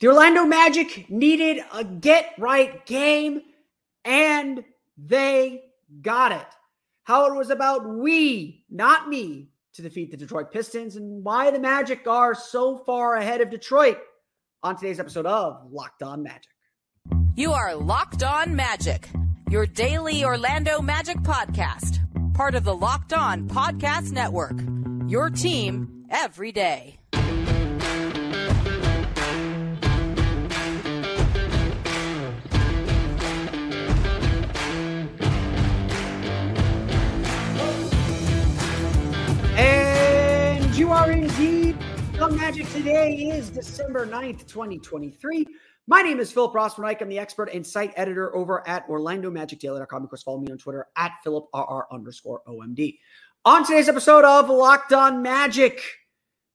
The Orlando Magic needed a get right game, and they got it how it was about we, not me, to defeat the Detroit Pistons and why the Magic are so far ahead of Detroit on today's episode of Locked On Magic. You are Locked On Magic, your daily Orlando Magic podcast, part of the Locked On Podcast Network. Your team every day. You are indeed the Magic. Today is December 9th, 2023. My name is Philip Rossman-Reich. I'm the expert and site editor over at OrlandoMagicDaily.com. Of course, follow me on Twitter at PhilipRR underscore OMD. On today's episode of Locked On Magic,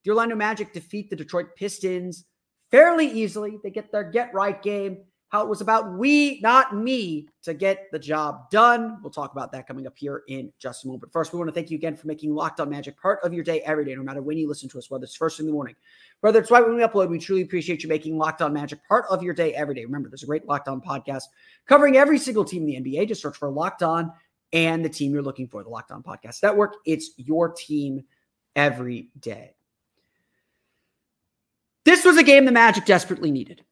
the Orlando Magic defeat the Detroit Pistons fairly easily. They get their get right game how it was about we, not me, to get the job done. We'll talk about that coming up here in just a moment. But first, we want to thank you again for making Locked On Magic part of your day every day, no matter when you listen to us, whether it's first in the morning, whether it's right when we upload. We truly appreciate you making Locked On Magic part of your day every day. Remember, there's a great Locked On podcast covering every single team in the NBA. Just search for Locked On and the team you're looking for, the Locked On Podcast Network. It's your team every day. This was a game the Magic desperately needed.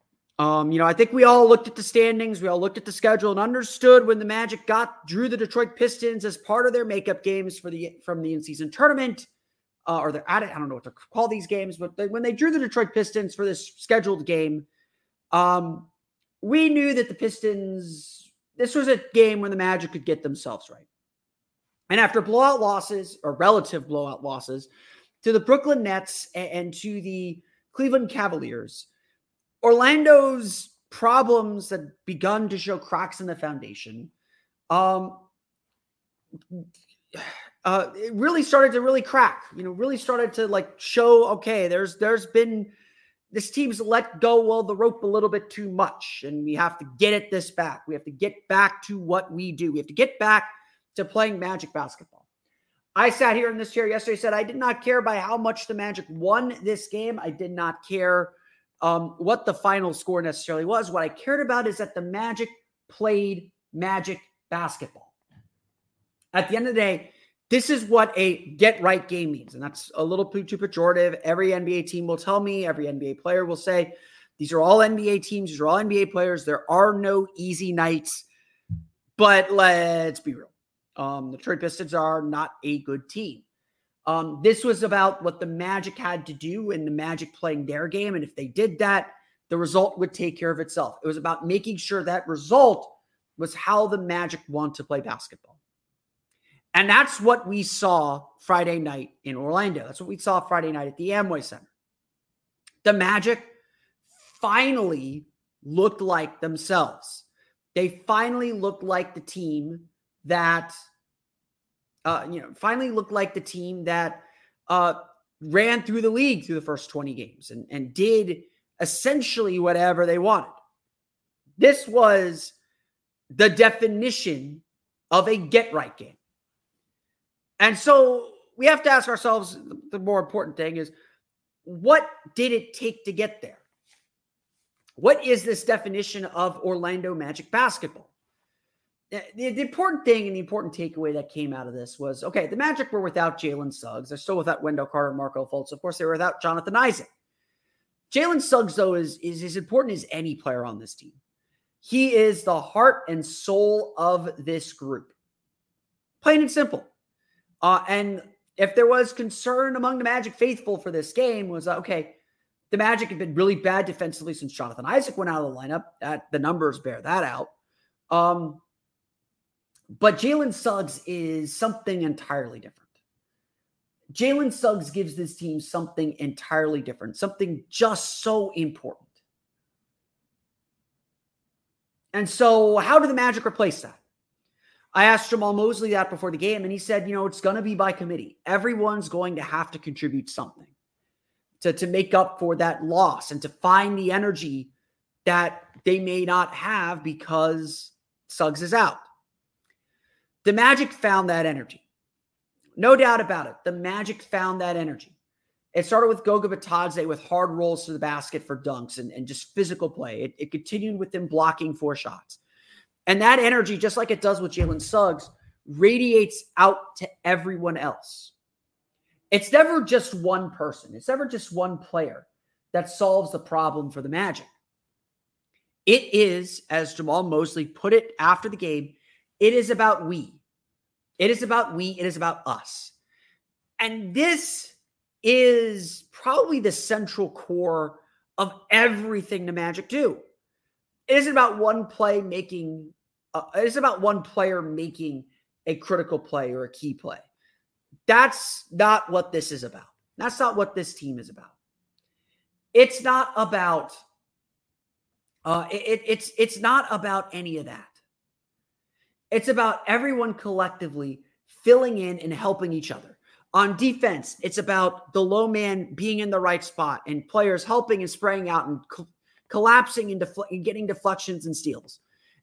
Um, you know, I think we all looked at the standings, we all looked at the schedule and understood when the Magic got drew the Detroit Pistons as part of their makeup games for the from the in-season tournament, uh, or they're at it. I don't know what to call these games, but they, when they drew the Detroit Pistons for this scheduled game, um, we knew that the Pistons. This was a game when the Magic could get themselves right. And after blowout losses or relative blowout losses to the Brooklyn Nets and, and to the Cleveland Cavaliers Orlando's problems had begun to show cracks in the foundation. Um, uh, it really started to really crack. You know, really started to like show. Okay, there's there's been this team's let go well the rope a little bit too much, and we have to get it this back. We have to get back to what we do. We have to get back to playing Magic basketball. I sat here in this chair yesterday. Said I did not care by how much the Magic won this game. I did not care um, what the final score necessarily was. What I cared about is that the Magic played Magic basketball. At the end of the day, this is what a get right game means. And that's a little too, pejorative. Every NBA team will tell me, every NBA player will say, these are all NBA teams, these are all NBA players. There are no easy nights. But let's be real. Um, the Detroit Pistons are not a good team. Um, this was about what the Magic had to do and the Magic playing their game. And if they did that, the result would take care of itself. It was about making sure that result was how the Magic want to play basketball. And that's what we saw Friday night in Orlando. That's what we saw Friday night at the Amway Center. The Magic finally looked like themselves. They finally looked like the team that uh, you know, finally looked like the team that uh, ran through the league through the first 20 games and, and did essentially whatever they wanted. This was the definition of a get right game. And so we have to ask ourselves the more important thing is what did it take to get there? What is this definition of Orlando Magic basketball? The, the, important thing and the important takeaway that came out of this was okay, the Magic were without Jalen Suggs. They're still without Wendell Carter, Markelle Fultz. Of course, they were without Jonathan Isaac. Jalen Suggs, though, is, is as important as any player on this team. He is the heart and soul of this group. Plain and simple. Uh, and if there was concern among the Magic faithful for this game, was uh, okay, the Magic have been really bad defensively since Jonathan Isaac went out of the lineup. That the numbers bear that out. Um, but Jalen Suggs is something entirely different. Jalen Suggs gives this team something entirely different, something just so important. And so, how do the Magic replace that? I asked Jamahl Mosley that before the game, and he said, you know, it's going to be by committee. Everyone's going to have to contribute something to, to make up for that loss and to find the energy that they may not have because Suggs is out. The Magic found that energy. No doubt about it. The Magic found that energy. It started with Goga Bitadze with hard rolls to the basket for dunks and, and just physical play. It, it continued with them blocking four shots. And that energy, just like it does with Jalen Suggs, radiates out to everyone else. It's never just one person, it's never just one player that solves the problem for the Magic. It is, as Jamahl Mosley put it after the game, it is about we. It is about we. It is about us. And this is probably the central core of everything the Magic do. It isn't about one play making, uh, it is about one player making a critical play or a key play. That's not what this is about. That's not what this team is about. It's not about uh, it, it's it's not about any of that. It's about everyone collectively filling in and helping each other. On defense, it's about the low man being in the right spot and players helping and spraying out and co- collapsing and, defle- and getting deflections and steals.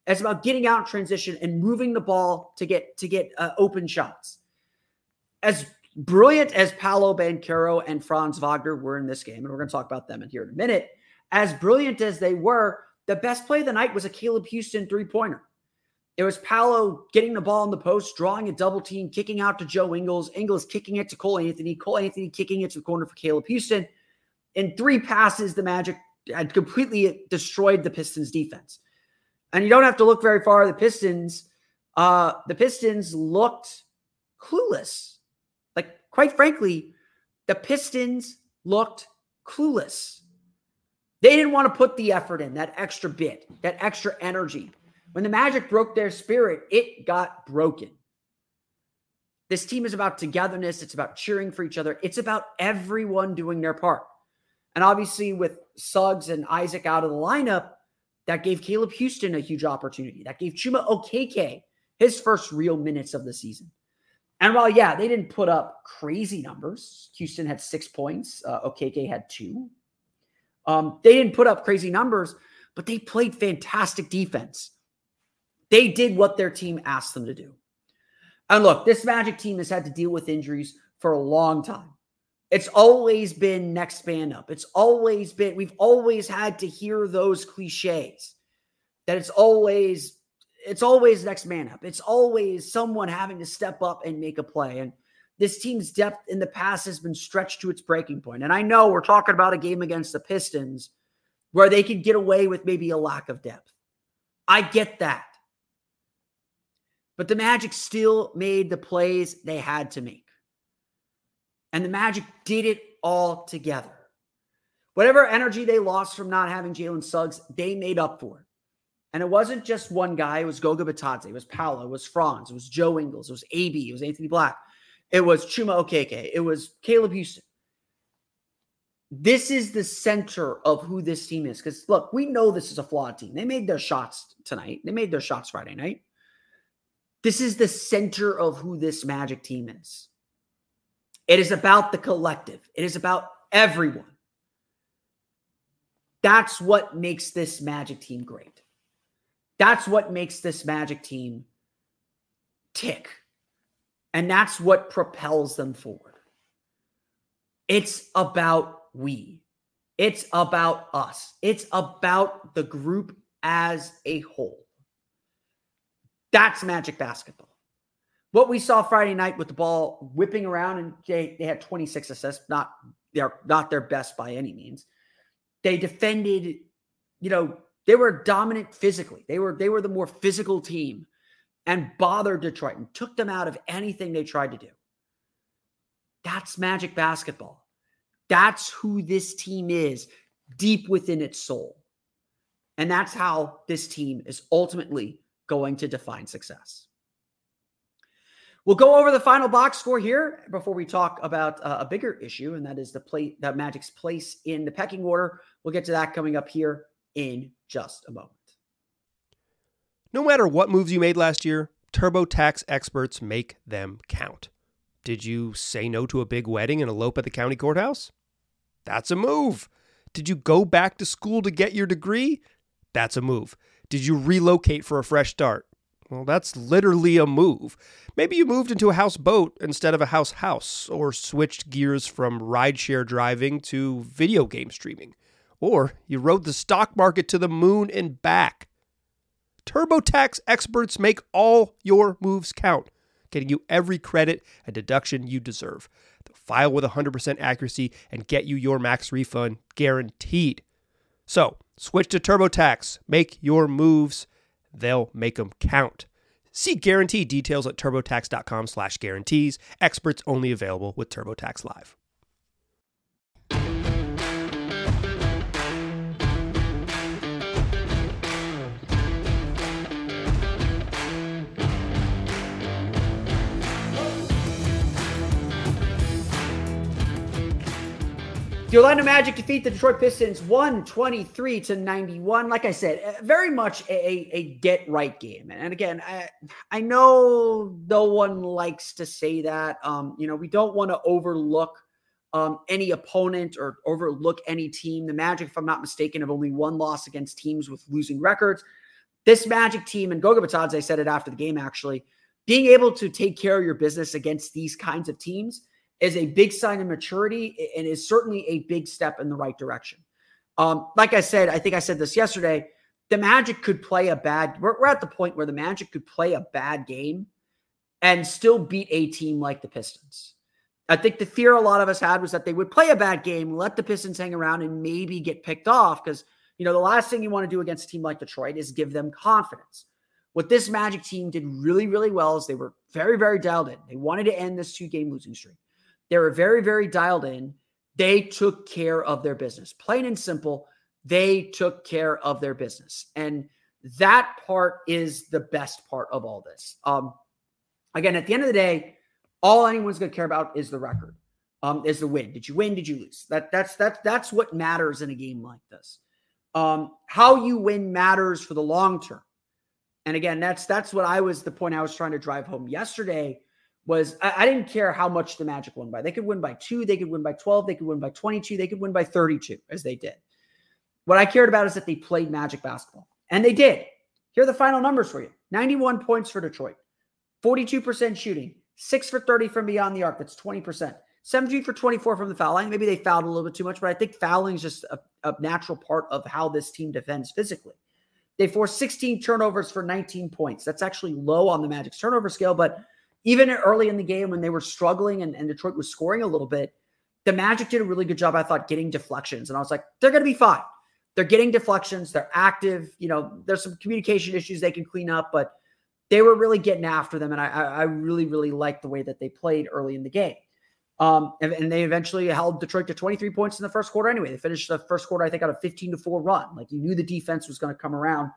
It's about getting out in transition and moving the ball to get to get uh, open shots. As brilliant as Paolo Banchero and Franz Wagner were in this game, and we're going to talk about them in here in a minute, as brilliant as they were, the best play of the night was a Caleb Houstan three pointer. It was Paolo getting the ball in the post, drawing a double team, kicking out to Joe Ingles, Ingles kicking it to Cole Anthony, Cole Anthony kicking it to the corner for Caleb Houstan. In three passes, the Magic had completely destroyed the Pistons defense. And you don't have to look very far. The Pistons, uh, the Pistons looked clueless. Like, quite frankly, the Pistons looked clueless. They didn't want to put the effort in, that extra bit, that extra energy. When the Magic broke their spirit, it got broken. This team is about togetherness. It's about cheering for each other. It's about everyone doing their part. And obviously, with Suggs and Isaac out of the lineup, that gave Caleb Houstan a huge opportunity. That gave Chuma Okeke his first real minutes of the season. And while, yeah, they didn't put up crazy numbers, Houstan had six points, uh, had two. Um, they didn't put up crazy numbers, but they played fantastic defense. They did what their team asked them to do. And look, this Magic team has had to deal with injuries for a long time. It's always been next man up. It's always been, we've always had to hear those cliches that it's always, it's always next man up. It's always someone having to step up and make a play. And this team's depth in the past has been stretched to its breaking point. And I know we're talking about a game against the Pistons where they could get away with maybe a lack of depth. I get that. But the Magic still made the plays they had to make. And the Magic did it all together. Whatever energy they lost from not having Jalen Suggs, they made up for it. And it wasn't just one guy. It was Goga Bitadze. It was Paolo. It was Franz. It was Joe Ingles. It was AB. It was Anthony Black. It was Chuma Okeke. It was Caleb Houstan. This is the center of who this team is. Because look, we know this is a flawed team. They made their shots tonight. They made their shots Friday night. This is the center of who this Magic team is. It is about the collective. It is about everyone. That's what makes this Magic team great. That's what makes this Magic team tick. And that's what propels them forward. It's about we, it's about us, it's about the group as a whole. That's magic basketball. What we saw Friday night with the ball whipping around, and they, they had 26 assists, not they're not their best by any means. They defended, you know, they were dominant physically. They were they were the more physical team and bothered Detroit and took them out of anything they tried to do. That's magic basketball. That's who this team is deep within its soul. And that's how this team is ultimately going to define success. We'll go over the final box score here before we talk about uh, a bigger issue, and that is the play that Magic's place in the pecking order. We'll get to that coming up here in just a moment. No matter what moves you made last year, TurboTax experts make them count. Did you say no to a big wedding and elope at the county courthouse? That's a move. Did you go back to school to get your degree? That's a move. Did you relocate for a fresh start? Well, that's literally a move. Maybe you moved into a house boat instead of a house house, or switched gears from rideshare driving to video game streaming, or you rode the stock market to the moon and back. TurboTax experts make all your moves count, getting you every credit and deduction you deserve. They'll file with 100% accuracy and get you your max refund guaranteed. So, switch to TurboTax. Make your moves. They'll make them count. See guarantee details at turbotax.com slash guarantees. Experts only available with TurboTax Live. The Orlando Magic defeat the Detroit Pistons 123 to 91. Like I said, uh, very much a, a get right game. And again, I, I know no one likes to say that. Um, you know, we don't want to overlook um, any opponent or overlook any team. The Magic, if I'm not mistaken, have only one loss against teams with losing records. This Magic team, and Goga Bitadze said it after the game actually, being able to take care of your business against these kinds of teams is a big sign of maturity and is certainly a big step in the right direction. Um, like I said, I think I said this yesterday. The Magic could play a bad. We're, we're at the point where the Magic could play a bad game and still beat a team like the Pistons. I think the fear a lot of us had was that they would play a bad game, let the Pistons hang around, and maybe get picked off. Because you know the last thing you want to do against a team like Detroit is give them confidence. What this Magic team did really, really well is they were very, very dialed in. They wanted to end this two-game losing streak. They were very, very dialed in. They took care of their business. Plain and simple, they took care of their business. And that part is the best part of all this. Um, again, at the end of the day, all anyone's going to care about is the record, um, is the win. Did you win? Did you lose? That that's that's that's what matters in a game like this. Um, how you win matters for the long term. And again, that's that's what I was the point I was trying to drive home yesterday was I, I, didn't care how much the Magic won by. They could win by two, they could win by 12, they could win by 22, they could win by 32, as they did. What I cared about is that they played Magic basketball, and they did. Here are the final numbers for you 91 points for Detroit, 42% shooting, six for 30 from beyond the arc. That's 20%. 17 for 24 from the foul line. Maybe they fouled a little bit too much, but I think fouling is just a, a natural part of how this team defends physically. They forced 16 turnovers for 19 points. That's actually low on the Magic's turnover scale, but even early in the game when they were struggling and, and Detroit was scoring a little bit, the Magic did a really good job, I thought, getting deflections. And I was like, they're going to be fine. They're getting deflections. They're active. You know, there's some communication issues they can clean up, but they were really getting after them. And I, I really, really liked the way that they played early in the game. Um, and, and, they eventually held Detroit to 23 points in the first quarter anyway. They finished the first quarter, I think, on a 15 to 4 run. Like you knew the defense was going to come around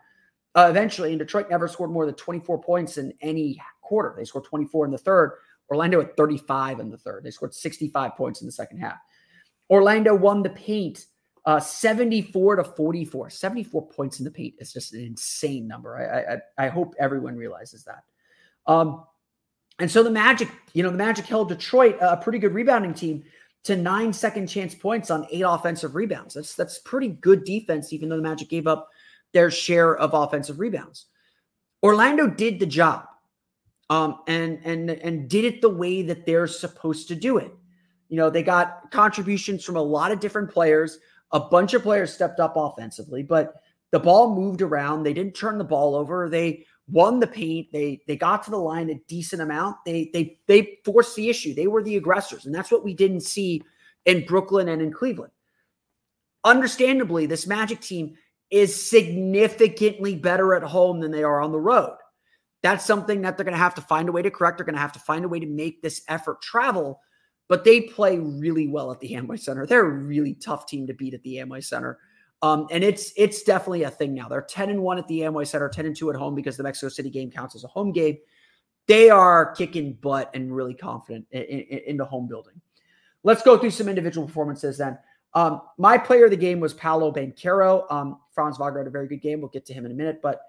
uh, eventually. And Detroit never scored more than 24 points in any quarter. They scored 24 in the third. Orlando at 35 in the third. They scored 65 points in the second half. Orlando won the paint uh, 74 to 44. 74 points in the paint is just an insane number. I, I, I hope everyone realizes that. Um, and so the Magic, you know, the Magic held Detroit, a pretty good rebounding team, to nine second chance points on eight offensive rebounds. That's that's pretty good defense, even though the Magic gave up their share of offensive rebounds. Orlando did the job um, and and and did it the way that they're supposed to do it. You know, they got contributions from a lot of different players. A bunch of players stepped up offensively, but the ball moved around. They didn't turn the ball over. They won the paint. They they got to the line a decent amount. They they they forced the issue. They were the aggressors, and that's what we didn't see in Brooklyn and in Cleveland. Understandably, this Magic team is significantly better at home than they are on the road. That's something that they're going to have to find a way to correct. They're going to have to find a way to make this effort travel. But they play really well at the Amway Center. They're a really tough team to beat at the Amway Center. Um, and it's it's definitely a thing now. They're 10 and 1 at the Amway Center, 10 and 2 at home because the Mexico City game counts as a home game. They are kicking butt and really confident in, in, in the home building. Let's go through some individual performances then. Um, my player of the game was Paolo Banchero. Um, Franz Wagner had a very good game. We'll get to him in a minute, but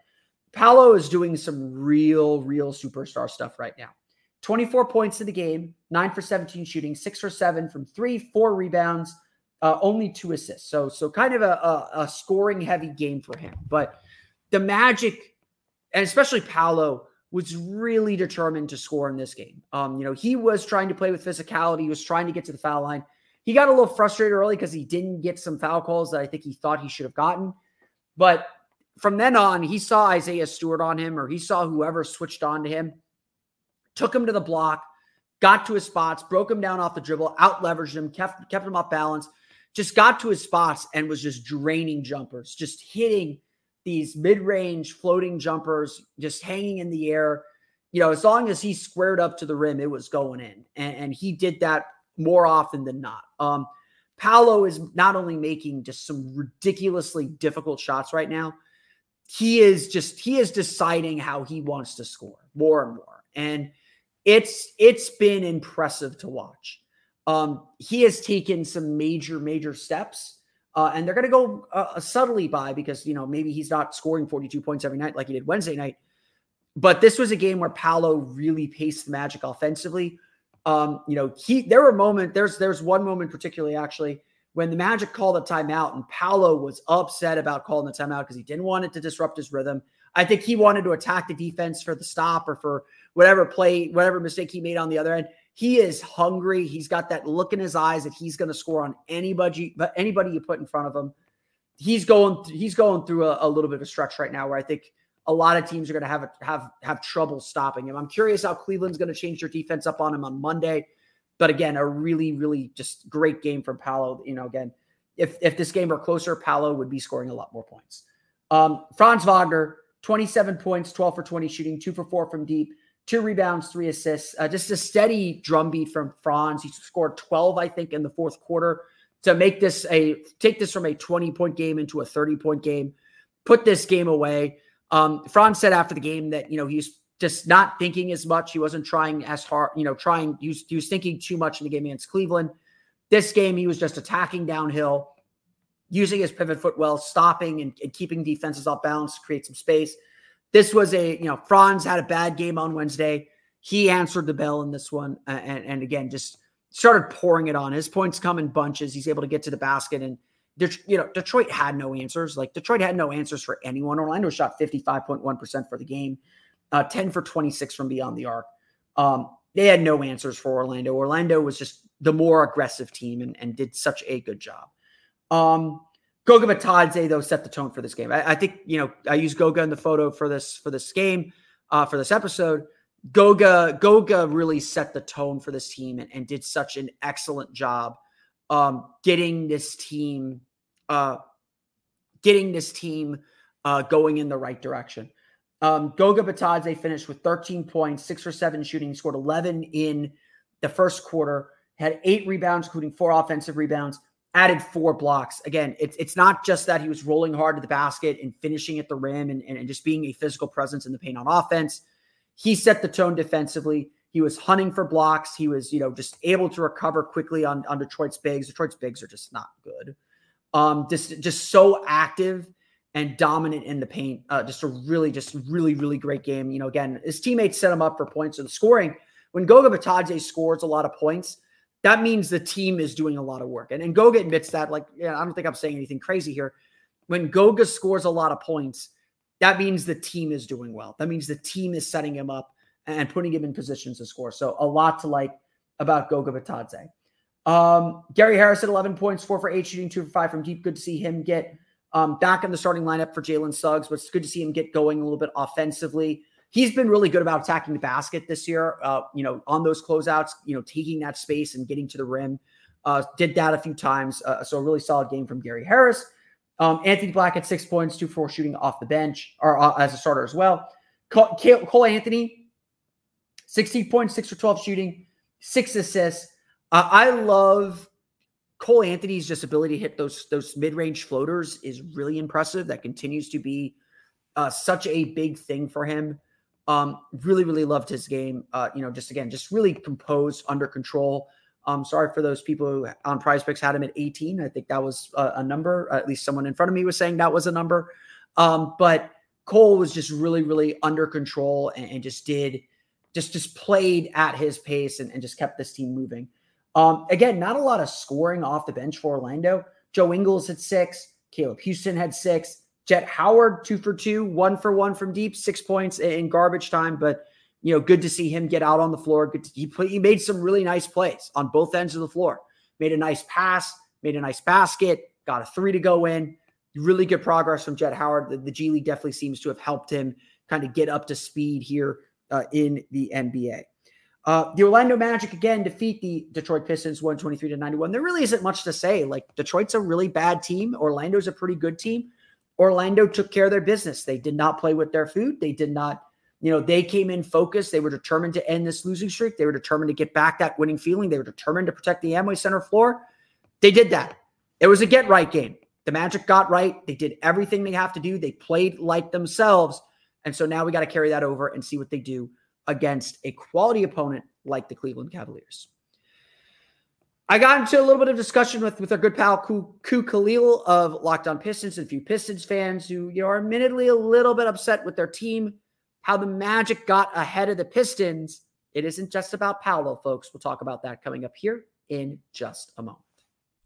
Paolo is doing some real, real superstar stuff right now. 24 points in the game, nine for 17 shooting, six for seven from three, four rebounds, uh, only two assists. So, so kind of a, a, a scoring heavy game for him. But the Magic, and especially Paolo, was really determined to score in this game. Um, you know, he was trying to play with physicality. He was trying to get to the foul line. He got a little frustrated early because he didn't get some foul calls that I think he thought he should have gotten. But from then on, he saw Isaiah Stewart on him, or he saw whoever switched on to him, took him to the block, got to his spots, broke him down off the dribble, out leveraged him, kept kept him off balance, just got to his spots and was just draining jumpers, just hitting these mid-range floating jumpers, just hanging in the air. You know, as long as he squared up to the rim, it was going in, and, and he did that more often than not. Um, Paolo is not only making just some ridiculously difficult shots right now, he is just he is deciding how he wants to score more and more. And it's it's been impressive to watch. Um, he has taken some major, major steps. Uh, and they're going to go uh, subtly by because you know maybe he's not scoring 42 points every night like he did Wednesday night, but this was a game where Paolo really paced the Magic offensively. Um, you know, he there were moment there's there's one moment particularly actually when the Magic called a timeout and Paolo was upset about calling the timeout because he didn't want it to disrupt his rhythm. I think he wanted to attack the defense for the stop or for whatever play, whatever mistake he made on the other end. He is hungry. He's got that look in his eyes that he's going to score on anybody, but anybody you put in front of him. He's going. He's going through a, a little bit of a stretch right now where I think a lot of teams are going to have have have trouble stopping him. I'm curious how Cleveland's going to change their defense up on him on Monday. But again, a really, really just great game from Paolo. You know, again, if if this game were closer, Paolo would be scoring a lot more points. Um, Franz Wagner, 27 points, 12 for 20 shooting, two for four from deep, two rebounds, three assists. Uh, just a steady drumbeat from Franz. He scored 12, I think, in the fourth quarter to make this a take this from a 20 point game into a 30 point game, put this game away. Um, Franz said after the game that you know he's just not thinking as much. He wasn't trying as hard, you know, trying. He was, he was thinking too much in the game against Cleveland. This game, he was just attacking downhill, using his pivot foot well, stopping and, and keeping defenses off balance to create some space. This was a, you know, Franz had a bad game on Wednesday. He answered the bell in this one, uh, and, and again, just started pouring it on. His points come in bunches. He's able to get to the basket and you know, Detroit had no answers. Like Detroit had no answers for anyone. Orlando shot 55.1% for the game uh, 10 for 26 from beyond the arc. Um, they had no answers for Orlando. Orlando was just the more aggressive team and, and did such a good job. Um, Goga Bitadze, though, set the tone for this game. I, I, think, you know, I use Goga in the photo for this for this game, uh, for this episode. Goga, Goga really set the tone for this team and, and did such an excellent job um, getting this team uh, getting this team uh, going in the right direction. Um, Goga Bitadze finished with 13 points, six for seven shooting. Scored 11 in the first quarter, had eight rebounds, including four offensive rebounds, added four blocks. Again, it's, it's not just that he was rolling hard to the basket and finishing at the rim and, and, and just being a physical presence in the paint on offense. He set the tone defensively. He was hunting for blocks. He was, you know, just able to recover quickly on, on Detroit's bigs. Detroit's bigs are just not good. Um, just just so active and dominant in the paint. Uh, just a really, just really, really great game. You know, again, his teammates set him up for points and scoring. When Goga Bitadze scores a lot of points, that means the team is doing a lot of work. And, and Goga admits that. Like, yeah, I don't think I'm saying anything crazy here. When Goga scores a lot of points, that means the team is doing well. That means the team is setting him up and putting him in positions to score. So a lot to like about Goga Bitadze. Um, Gary Harris at 11 points, four for eight, shooting two for five from deep. Good to see him get um, back in the starting lineup for Jalen Suggs, but it's good to see him get going a little bit offensively. He's been really good about attacking the basket this year. Uh, you know, on those closeouts, you know, taking that space and getting to the rim. Uh, did that a few times. Uh, so a really solid game from Gary Harris. Um, Anthony Black at six points, two four shooting off the bench or uh, as a starter as well. Cole, Cole Anthony, 16 points, six for 12 shooting, six assists. I love Cole Anthony's just ability to hit those those mid range floaters is really impressive. That continues to be uh, such a big thing for him. Um, really, really loved his game. Uh, you know, just again, just really composed, under control. Um, sorry for those people who on PrizePicks had him at 18. I think that was a, a number. at least someone in front of me was saying that was a number. Um, but Cole was just really, really under control and, and just did just just played at his pace and, and just kept this team moving. Um, again, not a lot of scoring off the bench for Orlando. Joe Ingles had six, Caleb Houstan had six, Jett Howard two for two, one for one from deep, six points in garbage time. But you know, good to see him get out on the floor. Good to, he, play, he made some really nice plays on both ends of the floor. Made a nice pass, made a nice basket, got a three to go in. Really good progress from Jett Howard. The, the G League definitely seems to have helped him kind of get up to speed here uh, in the NBA. Uh, the Orlando Magic again defeat the Detroit Pistons 123 to 91. There really isn't much to say. Like Detroit's a really bad team. Orlando's a pretty good team. Orlando took care of their business. They did not play with their food. They did not, you know, they came in focused. They were determined to end this losing streak. They were determined to get back that winning feeling. They were determined to protect the Amway Center floor. They did that. It was a get right game. The Magic got right. They did everything they have to do. They played like themselves. And so now we got to carry that over and see what they do against a quality opponent like the Cleveland Cavaliers. I got into a little bit of discussion with, with our good pal Ku, Khalil of Locked On Pistons and a few Pistons fans who you know are admittedly a little bit upset with their team, how the Magic got ahead of the Pistons. It isn't just about Paolo, folks. We'll talk about that coming up here in just a moment.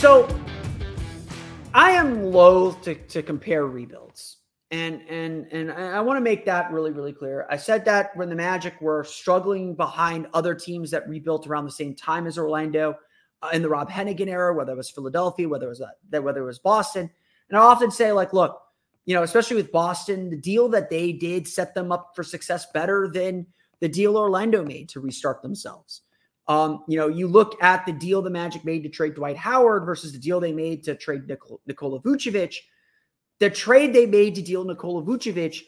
So I am loath to, to compare rebuilds. And and and I want to make that really, really clear. I said that when the Magic were struggling behind other teams that rebuilt around the same time as Orlando uh, in the Rob Hennigan era, whether it was Philadelphia, whether it was that whether it was Boston. And I often say, like, look, you know, especially with Boston, the deal that they did set them up for success better than the deal Orlando made to restart themselves. Um, you know, you look at the deal the Magic made to trade Dwight Howard versus the deal they made to trade Nik- Nikola Vucevic. The trade they made to deal Nikola Vucevic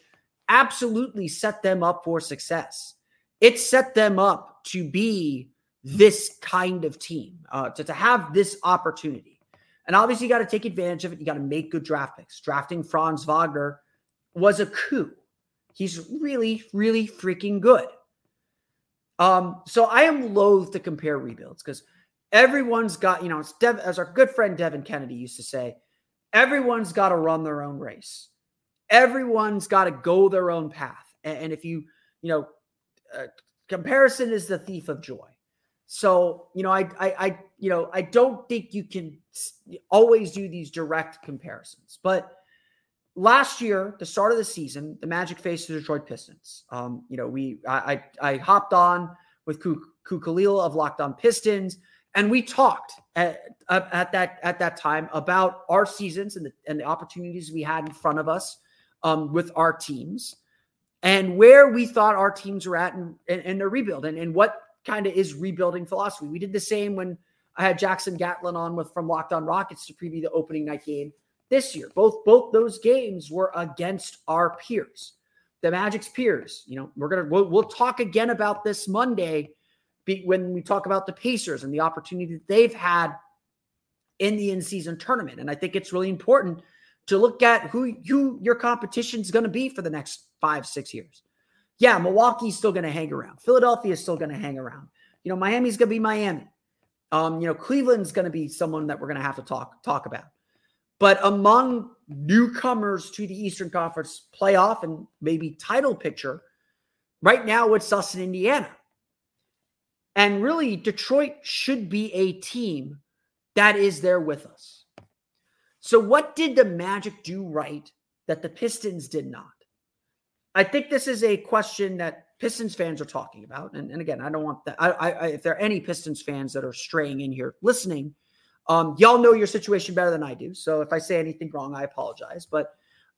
absolutely set them up for success. It set them up to be this kind of team, uh, to, to have this opportunity. And obviously, you got to take advantage of it. You got to make good draft picks. Drafting Franz Wagner was a coup. He's really, really freaking good. Um, so I am loath to compare rebuilds because everyone's got, you know, it's Dev, as our good friend Devin Kennedy used to say, everyone's got to run their own race. Everyone's got to go their own path. And, and if you, you know, uh, comparison is the thief of joy. So, you know, I, I, I, you know, I don't think you can always do these direct comparisons, but last year, the start of the season, the Magic faced the Detroit Pistons. Um, you know, we I I, I hopped on with Ku, Ku Khalil of Locked On Pistons, and we talked at, at that at that time about our seasons and the and the opportunities we had in front of us um, with our teams, and where we thought our teams were at in, in, in their rebuild, and, and what kind of is rebuilding philosophy. We did the same when I had Jackson Gatlin on with from Locked On Rockets to preview the opening night game this year. Both both those games were against our peers, the Magic's peers. You know, we're gonna we'll, we'll talk again about this Monday be, when we talk about the Pacers and the opportunity that they've had in the in-season tournament. And I think it's really important to look at who who your competition is going to be for the next five six years. Yeah, Milwaukee's still going to hang around. Philadelphia is still going to hang around. You know, Miami's going to be Miami. Um, you know, Cleveland's going to be someone that we're going to have to talk talk about. But among newcomers to the Eastern Conference playoff and maybe title picture, right now it's us in Indiana. And really, Detroit should be a team that is there with us. So, what did the Magic do right that the Pistons did not? I think this is a question that Pistons fans are talking about. And, and again, I don't want that. I, I, if there are any Pistons fans that are straying in here listening, um, y'all know your situation better than I do. So if I say anything wrong, I apologize. But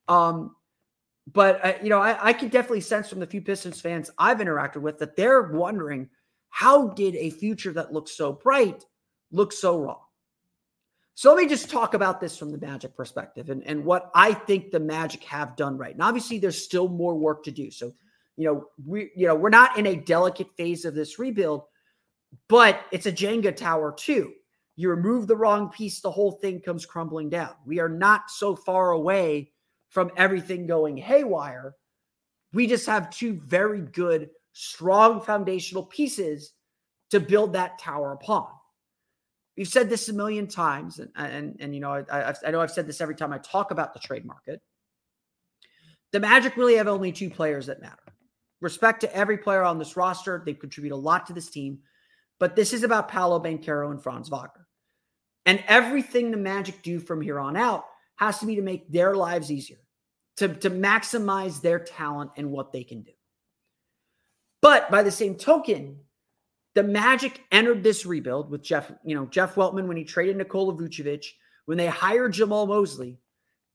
um, but uh, you know, I, I can definitely sense from the few Pistons fans I've interacted with that they're wondering how did a future that looks so bright look so wrong. So let me just talk about this from the Magic perspective and, and what I think the Magic have done right. And obviously, there's still more work to do. So, you know, we you know we're not in a delicate phase of this rebuild, but it's a Jenga tower too. You remove the wrong piece, the whole thing comes crumbling down. We are not so far away from everything going haywire. We just have two very good, strong foundational pieces to build that tower upon. We've said this a million times, and and and you know, I, I, know I've said this every time I talk about the trade market. The Magic really have only two players that matter. Respect to every player on this roster; they contribute a lot to this team. But this is about Paolo Banchero and Franz Wagner. And everything the Magic do from here on out has to be to make their lives easier, to, to maximize their talent and what they can do. But by the same token, the Magic entered this rebuild with Jeff, you know, Jeff Weltman when he traded Nikola Vucevic, when they hired Jamahl Mosley,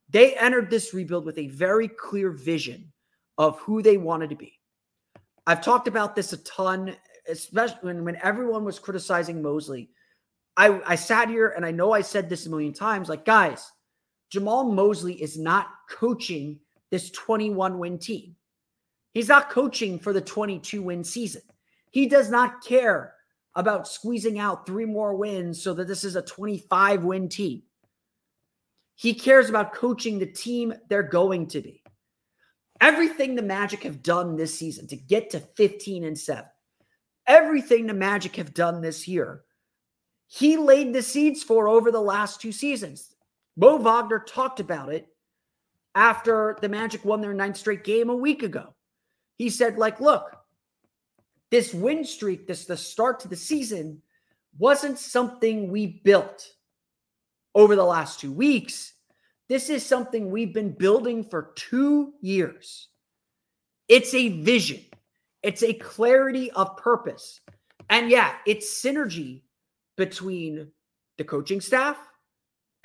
they entered this rebuild with a very clear vision of who they wanted to be. I've talked about this a ton, especially when, when everyone was criticizing Mosley. I, I sat here and I know I said this a million times like, guys, Jamahl Mosley is not coaching this 21 win team. He's not coaching for the 22 win season. He does not care about squeezing out three more wins so that this is a 25 win team. He cares about coaching the team they're going to be. Everything the Magic have done this season to get to 15 and 7, everything the Magic have done this year, he laid the seeds for over the last two seasons. Mo Wagner talked about it after the Magic won their ninth straight game a week ago. He said, like, look, this win streak, this the start to the season, wasn't something we built over the last two weeks. This is something we've been building for two years. It's a vision, it's a clarity of purpose. And yeah, it's synergy between the coaching staff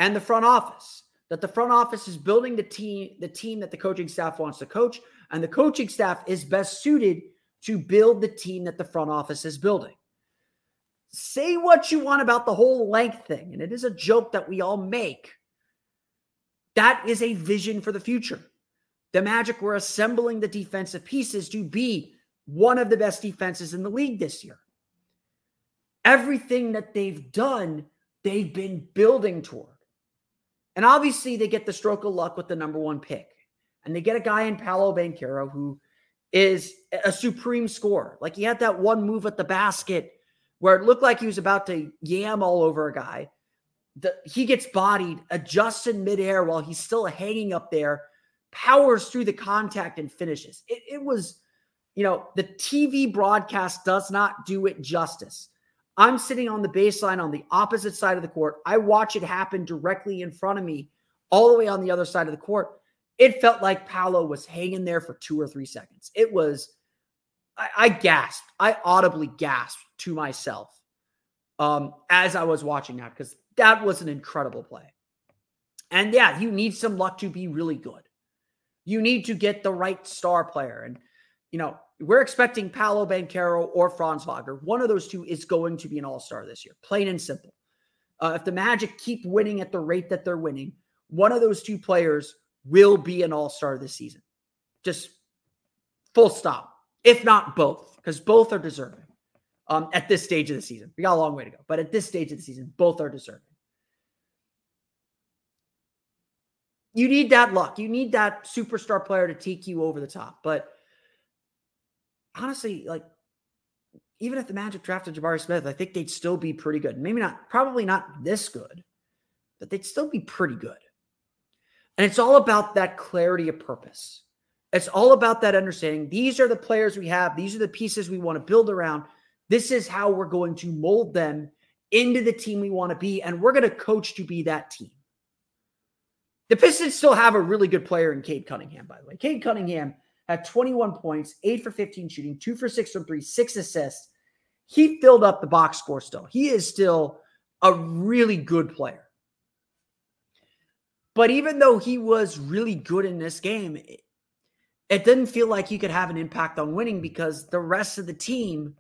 and the front office. That the front office is building the team, the team that the coaching staff wants to coach, and the coaching staff is best suited to build the team that the front office is building. Say what you want about the whole length thing, and it is a joke that we all make. That is a vision for the future. The Magic were assembling the defensive pieces to be one of the best defenses in the league this year. Everything that they've done, they've been building toward. And obviously, they get the stroke of luck with the number one pick. And they get a guy in Paolo Banchero who is a supreme scorer. Like he had that one move at the basket where it looked like he was about to yam all over a guy. The, he gets bodied, adjusts in midair while he's still hanging up there, powers through the contact and finishes. It, it was, you know, the TV broadcast does not do it justice. I'm sitting on the baseline on the opposite side of the court. I watch it happen directly in front of me, all the way on the other side of the court it felt like Paolo was hanging there for two or three seconds. It was, I, I gasped. I audibly gasped to myself um, as I was watching that because that was an incredible play. And yeah, you need some luck to be really good. You need to get the right star player. And, you know, we're expecting Paolo Banchero or Franz Wagner. One of those two is going to be an all star this year, plain and simple. Uh, if the Magic keep winning at the rate that they're winning, one of those two players will be an all star this season. Just full stop, if not both, because both are deserving um, at this stage of the season. We got a long way to go, but at this stage of the season, both are deserving. You need that luck. You need that superstar player to take you over the top. But honestly, like, even if the Magic drafted Jabari Smith, I think they'd still be pretty good. Maybe not, probably not this good, but they'd still be pretty good. And it's all about that clarity of purpose. It's all about that understanding. These are the players we have, these are the pieces we want to build around. This is how we're going to mold them into the team we want to be. And we're going to coach to be that team. The Pistons still have a really good player in Cade Cunningham, by the way. Cade Cunningham had 21 points, 8 for 15 shooting, 2 for 6 from 3, 6 assists. He filled up the box score still. He is still a really good player. But even though he was really good in this game, it didn't feel like he could have an impact on winning because the rest of the team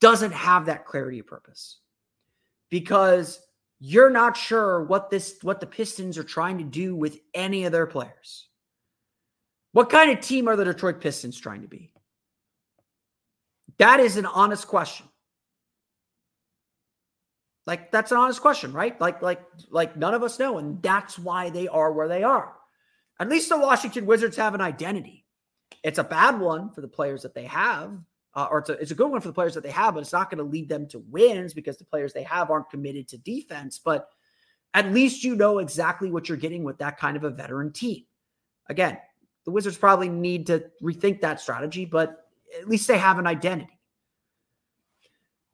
doesn't have that clarity of purpose. Because you're not sure what this what the Pistons are trying to do with any of their players. What kind of team are the Detroit Pistons trying to be? That is an honest question. Like that's an honest question, right? Like like like none of us know and that's why they are where they are. At least the Washington Wizards have an identity. It's a bad one for the players that they have, uh, or it's a, it's a good one for the players that they have, but it's not going to lead them to wins because the players they have aren't committed to defense. But at least you know exactly what you're getting with that kind of a veteran team. Again, the Wizards probably need to rethink that strategy, but at least they have an identity.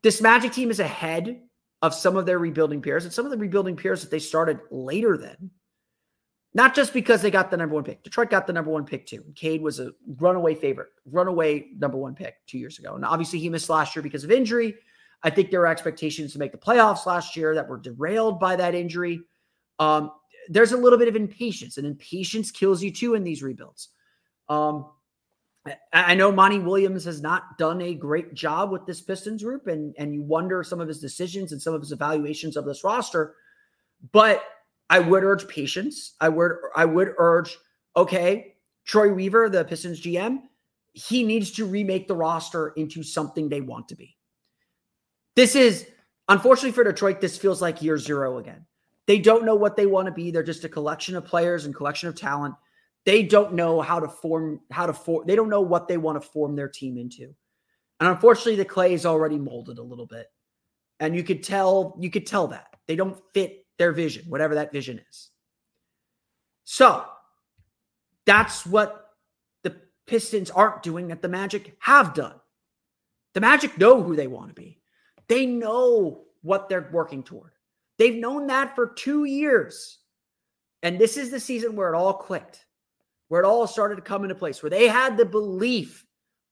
This Magic team is ahead of some of their rebuilding peers and some of the rebuilding peers that they started later than. Not just because they got the number one pick. Detroit got the number one pick too. Cade was a runaway favorite, runaway number one pick two years ago. And obviously he missed last year because of injury. I think there were expectations to make the playoffs last year that were derailed by that injury. Um, there's a little bit of impatience, and impatience kills you too in these rebuilds. Um, I know Monty Williams has not done a great job with this Pistons group, and and you wonder some of his decisions and some of his evaluations of this roster. But I would urge patience. I would I would urge, okay, Troy Weaver, the Pistons GM, he needs to remake the roster into something they want to be. This is unfortunately for Detroit, this feels like year zero again. They don't know what they want to be. They're just a collection of players and collection of talent. They don't know how to form, how to form, they don't know what they want to form their team into. And unfortunately, the clay is already molded a little bit. And you could tell, you could tell that. They don't fit their vision, whatever that vision is. So that's what the Pistons aren't doing that the Magic have done. The Magic know who they want to be, they know what they're working toward. They've known that for two years. And this is the season where it all clicked, where it all started to come into place, where they had the belief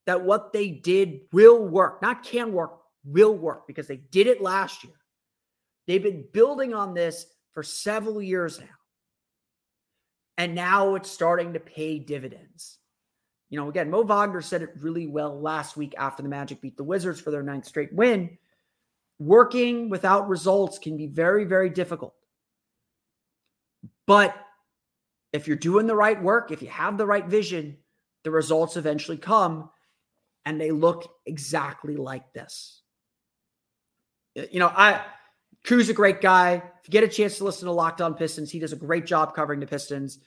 that what they did will work, not can work, will work, because they did it last year. They've been building on this for several years now. And now it's starting to pay dividends. You know, again, Mo Wagner said it really well last week after the Magic beat the Wizards for their ninth straight win. Working without results can be very, very difficult. But if you're doing the right work, if you have the right vision, the results eventually come and they look exactly like this. You know, I Koo's a great guy. If you get a chance to listen to Locked On Pistons, he does a great job covering the Pistons.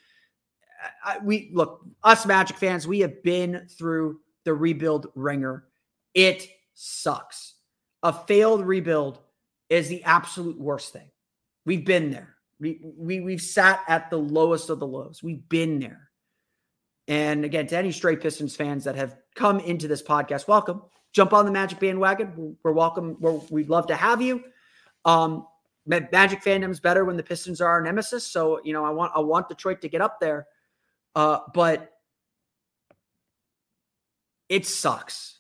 I, we look, us Magic fans, we have been through the rebuild ringer. It sucks. A failed rebuild is the absolute worst thing. We've been there. We, we we've sat at the lowest of the lows. We've been there. And again, to any straight Pistons fans that have come into this podcast, welcome. Jump on the Magic bandwagon. We're welcome. We're, we'd love to have you. Um, Magic fandom's better when the Pistons are our nemesis. So you know, I want I want Detroit to get up there, uh, but it sucks.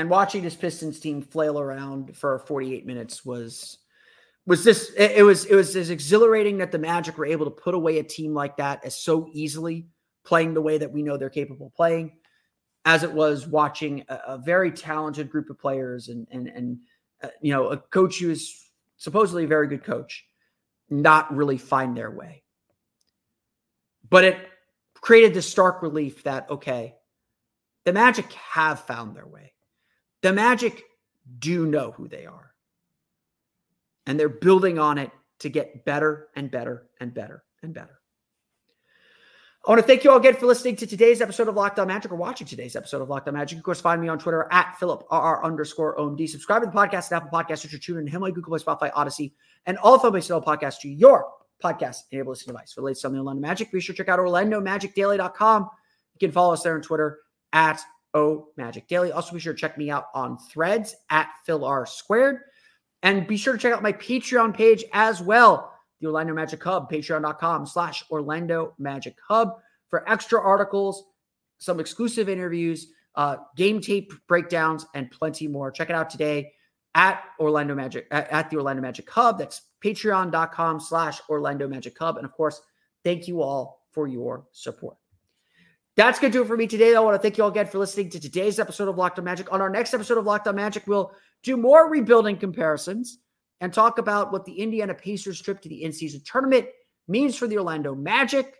And watching this Pistons team flail around for 48 minutes was was this it, it was it was as exhilarating that the Magic were able to put away a team like that as so easily playing the way that we know they're capable of playing as it was watching a, a very talented group of players and and and uh, you know, a coach who is supposedly a very good coach, not really find their way. But it created this stark relief that, okay, the Magic have found their way. The Magic do know who they are. And they're building on it to get better and better and better and better. I want to thank you all again for listening to today's episode of Locked On Magic or watching today's episode of Locked On Magic. Of course, find me on Twitter at Philip RR underscore OMD. Subscribe to the podcast at Apple Podcasts, Stitcher, TuneIn, Himalaya, Google Play, Spotify, Odyssey, and all my Sell podcasts to your podcast enabled listening device. For the latest on the Orlando Magic, be sure to check out OrlandoMagicDaily.com. You can follow us there on Twitter at O Magic Daily. Also, be sure to check me out on threads at Phil R Squared. And be sure to check out my Patreon page as well the Orlando Magic Hub, patreon.com slash Orlando Magic Hub for extra articles, some exclusive interviews, uh, game tape breakdowns, and plenty more. Check it out today at Orlando Magic, at, at the Orlando Magic Hub. That's patreon.com slash Orlando Magic Hub. And of course, thank you all for your support. That's going to do it for me today. I want to thank you all again for listening to today's episode of Locked On Magic. On our next episode of Locked On Magic, we'll do more rebuilding comparisons and talk about what the Indiana Pacers trip to the in-season tournament means for the Orlando Magic,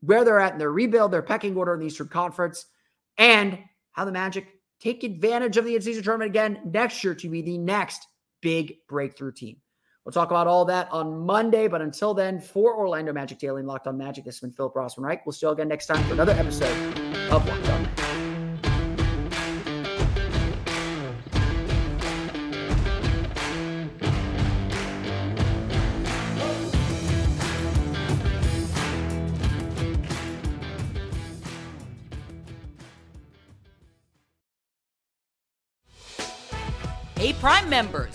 where they're at in their rebuild, their pecking order in the Eastern Conference, and how the Magic take advantage of the in-season tournament again next year to be the next big breakthrough team. We'll talk about all that on Monday. But until then, for Orlando Magic Daily and Locked On Magic, this has been Philip Rossman Reich. We'll see you again next time for another episode of Locked On. Hey, Prime members,